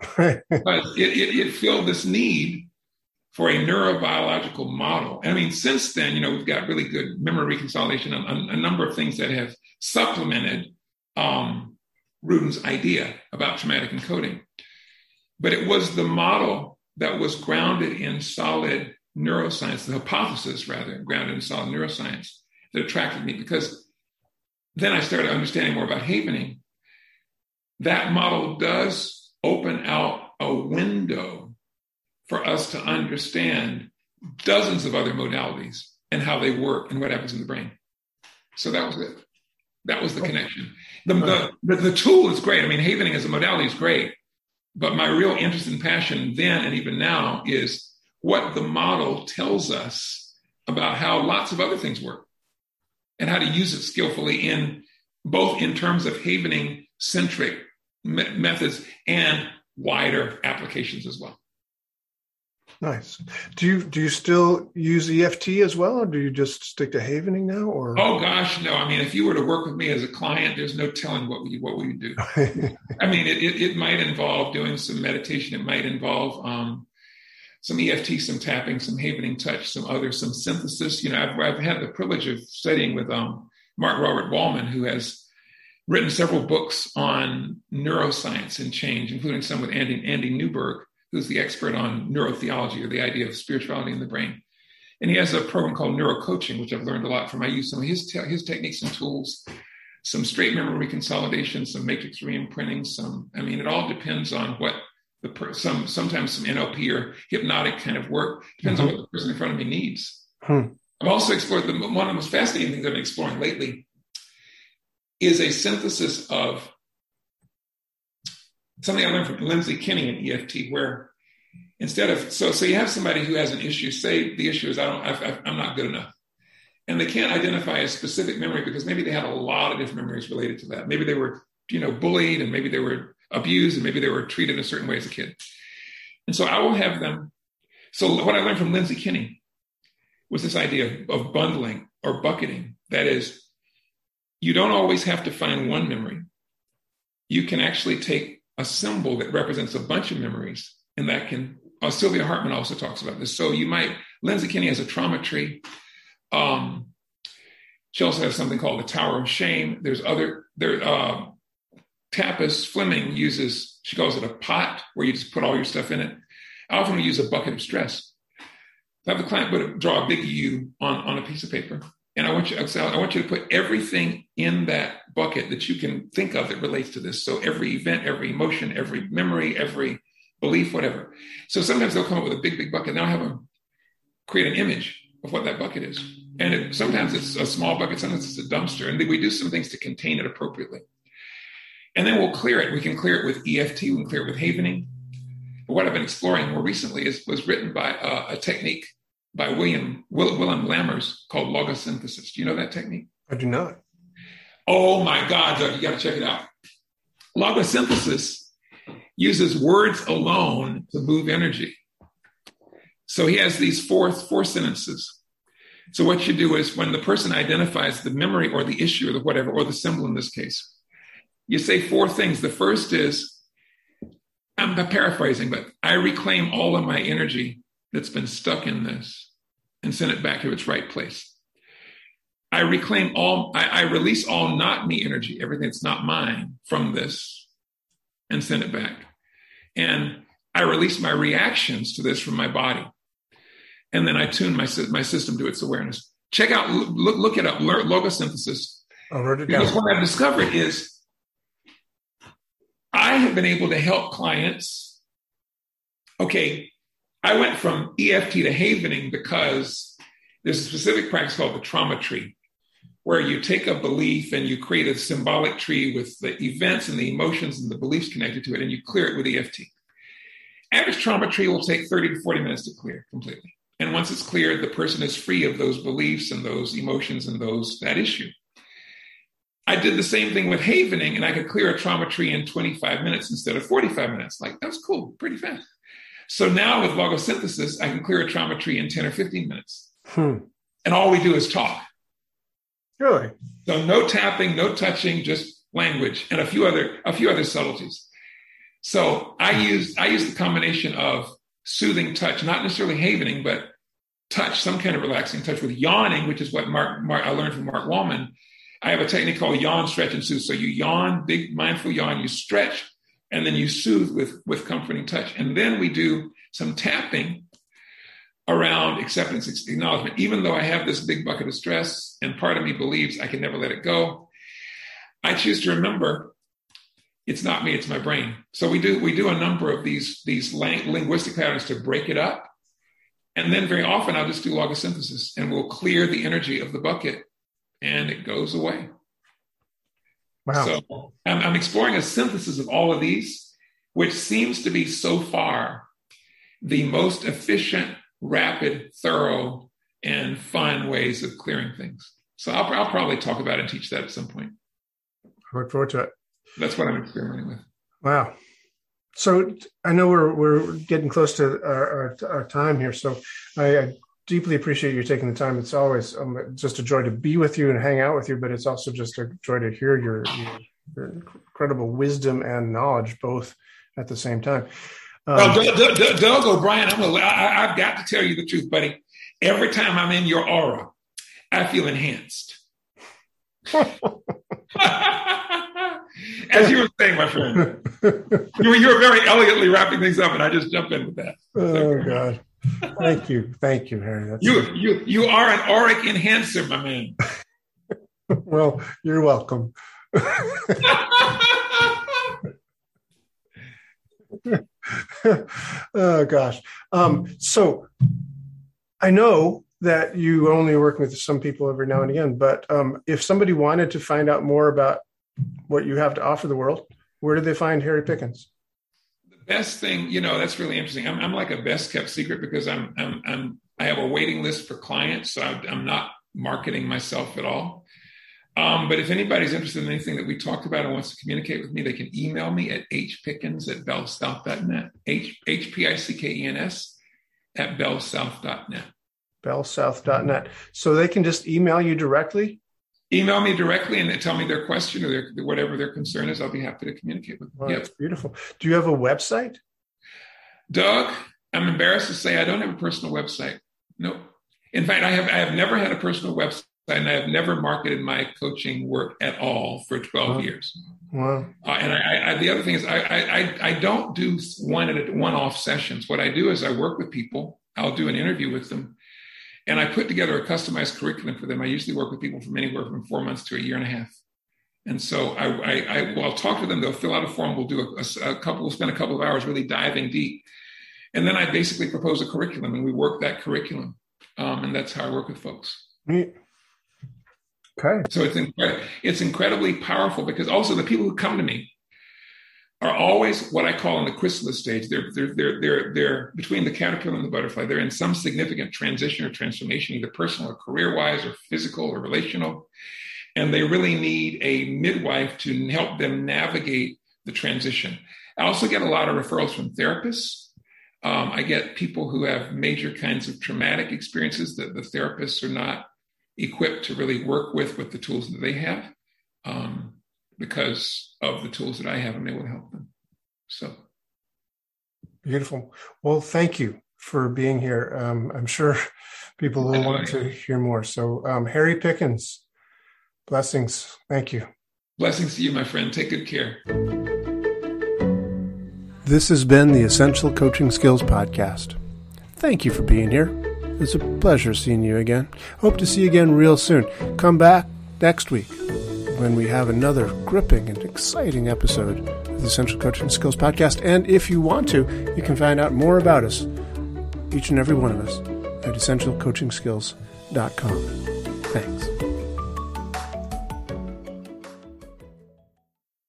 [laughs] but it, it, it filled this need for a neurobiological model. I mean, since then, you know, we've got really good memory reconsolidation and a, a number of things that have supplemented um, Ruden's idea about traumatic encoding. But it was the model that was grounded in solid neuroscience, the hypothesis rather, grounded in solid neuroscience that attracted me because then I started understanding more about havening. That model does open out a window for us to understand dozens of other modalities and how they work and what happens in the brain. So that was it. That was the connection. The, the, the, the, tool is great. I mean, havening as a modality is great. But my real interest and passion then and even now is what the model tells us about how lots of other things work and how to use it skillfully in both in terms of havening centric me- methods and wider applications as well. Nice. Do you do you still use EFT as well, or do you just stick to Havening now? Or oh gosh, no. I mean, if you were to work with me as a client, there's no telling what we what we would do. [laughs] I mean, it, it, it might involve doing some meditation. It might involve um, some EFT, some tapping, some Havening touch, some other some synthesis. You know, I've, I've had the privilege of studying with um, Mark Robert Waldman, who has written several books on neuroscience and change, including some with Andy Andy Newberg who's the expert on neurotheology or the idea of spirituality in the brain. And he has a program called neurocoaching, which I've learned a lot from. I use some of his, te- his techniques and tools, some straight memory consolidation, some matrix reimprinting, some, I mean, it all depends on what the per- some, sometimes some NLP or hypnotic kind of work, depends mm-hmm. on what the person in front of me needs. Hmm. I've also explored the, one of the most fascinating things I've been exploring lately is a synthesis of something I learned from Lindsay Kenny in EFT, where instead of so so you have somebody who has an issue, say the issue is I don't I, I'm not good enough, and they can't identify a specific memory because maybe they had a lot of different memories related to that. Maybe they were you know bullied, and maybe they were abused, and maybe they were treated a certain way as a kid. And so I will have them. So what I learned from Lindsay Kenny was this idea of bundling or bucketing. That is, you don't always have to find one memory. You can actually take a symbol that represents a bunch of memories, and that can. Uh, Silvia Hartmann also talks about this. So you might Lindsay Kenny has a trauma tree. Um, she also has something called the Tower of Shame. There's other there. Uh, Tapas Fleming uses she calls it a pot where you just put all your stuff in it. I often use a bucket of stress. Have the client put draw a big U on, on a piece of paper and I want you, I want you to put everything in that bucket that you can think of that relates to this. So every event, every emotion, every memory, every belief, whatever. So sometimes they'll come up with a big, big bucket. Now I have them create an image of what that bucket is. And it, sometimes it's a small bucket, sometimes it's a dumpster. And we do some things to contain it appropriately. And then we'll clear it. We can clear it with EFT, we can clear it with havening. But what I've been exploring more recently is was written by uh, a technique by William Will, William Lammers called logosynthesis. Do you know that technique? I do not. Oh my God, Doug, you got to check it out. Logosynthesis uses words alone to move energy. So he has these four, four sentences. So what you do is when the person identifies the memory or the issue or the whatever, or the symbol in this case, you say four things. The first is, I'm paraphrasing, but I reclaim all of my energy that's been stuck in this and send it back to its right place. I reclaim all, I, I release all not me energy, everything that's not mine from this and send it back. And I release my reactions to this from my body. And then I tune my, my system to its awareness. Check out, look, look it up, logosynthesis. I oh, wrote it down. Because what I've discovered is I have been able to help clients. Okay, I went from EFT to havening because there's a specific practice called the trauma tree, where you take a belief and you create a symbolic tree with the events and the emotions and the beliefs connected to it, and you clear it with EFT. Average trauma tree will take 30 to 40 minutes to clear completely. And once it's cleared, the person is free of those beliefs and those emotions and those that issue. I did the same thing with havening, and I could clear a trauma tree in 25 minutes instead of 45 minutes. Like, that's cool, pretty fast. So now with logosynthesis, I can clear a trauma tree in 10 or 15 minutes. Hmm. And all we do is talk. Really? So no tapping, no touching, just language and a few other a few other subtleties. So I use I use the combination of soothing touch, not necessarily havening, but touch, some kind of relaxing touch with yawning, which is what Mark, Mark I learned from Mark Waldman. I have a technique called yawn, stretch, and soothe. So you yawn, big mindful yawn, you stretch, and then you soothe with with comforting touch. And then we do some tapping around acceptance acknowledgement. Even though i have this big bucket of stress and part of me believes i can never let it go i choose to remember it's not me it's my brain. So we do we do a number of these these linguistic patterns to break it up. And then very often i'll just do logosynthesis and we'll clear the energy of the bucket and it goes away Wow. So I'm, I'm exploring a synthesis of all of these, which seems to be so far the most efficient, rapid, thorough, and fun ways of clearing things. So I'll, I'll probably talk about and teach that at some point. I look forward to it. That's what I'm experimenting with. Wow. So I know we're we're getting close to our, our, our time here. So I, I, deeply appreciate you taking the time. It's always um, just a joy to be with you and hang out with you, but it's also just a joy to hear your, your, your incredible wisdom and knowledge both at the same time. Um, well, Doug, Doug, Doug O'Brien, I'm a, I, I've got to tell you the truth, buddy. Every time I'm in your aura, I feel enhanced. [laughs] As you were saying, my friend, [laughs] you were, you were very elegantly wrapping things up, and I just jumped in with that. Oh God! Thank you, thank you, Harry. That's you, you, you are an auric enhancer, my man. [laughs] well, you're welcome. [laughs] oh gosh. Um, so I know that you only work with some people every now and again, but um, if somebody wanted to find out more about what you have to offer the world, where do they find Harry Pickens? Best thing, you know, that's really interesting. I'm, I'm like a best kept secret because I'm, I'm, I'm, I have a waiting list for clients, so I'm not marketing myself at all. Um, but if anybody's interested in anything that we talked about and wants to communicate with me, they can email me at hpickens at bellsouth.net, H, H-P-I-C-K-E-N-S at bellsouth.net. Bellsouth.net. So they can just email you directly? Email me directly and tell me their question or their, whatever their concern is. I'll be happy to communicate with them. Well, yep. That's beautiful. Do you have a website? Doug, I'm embarrassed to say I don't have a personal website. Nope. In fact, I have I have never had a personal website and I have never marketed my coaching work at all for 12 wow. years. Wow. Uh, and I, I, the other thing is I, I, I don't do one at one-off sessions. What I do is I work with people. I'll do an interview with them and I put together a customized curriculum for them. I usually work with people from anywhere from four months to a year and a half. And so I, I, I will talk to them. They'll fill out a form. We'll do a, a, a couple, we'll spend a couple of hours really diving deep. And then I basically propose a curriculum and we work that curriculum. Um, and that's how I work with folks. Okay. So it's incredible. It's incredibly powerful because also the people who come to me are always what I call in the chrysalis stage. They're they're they're they're they're between the caterpillar and the butterfly. They're in some significant transition or transformation, either personal or career wise, or physical or relational, and they really need a midwife to help them navigate the transition. I also get a lot of referrals from therapists. Um, I get people who have major kinds of traumatic experiences that the therapists are not equipped to really work with with the tools that they have um, because of the tools that I have and they will help them. So beautiful. Well, thank you for being here. Um, I'm sure people will want to hear more. So, um, Harry Pickens, blessings. Thank you. Blessings to you, my friend. Take good care. This has been the Essential Coaching Skills Podcast. Thank you for being here. It's a pleasure seeing you again. Hope to see you again real soon. Come back next week when we have another gripping and exciting episode of the Essential Coaching Skills Podcast. And if you want to, you can find out more about us, each and every one of us, at essentialcoachingskills.com. Thanks.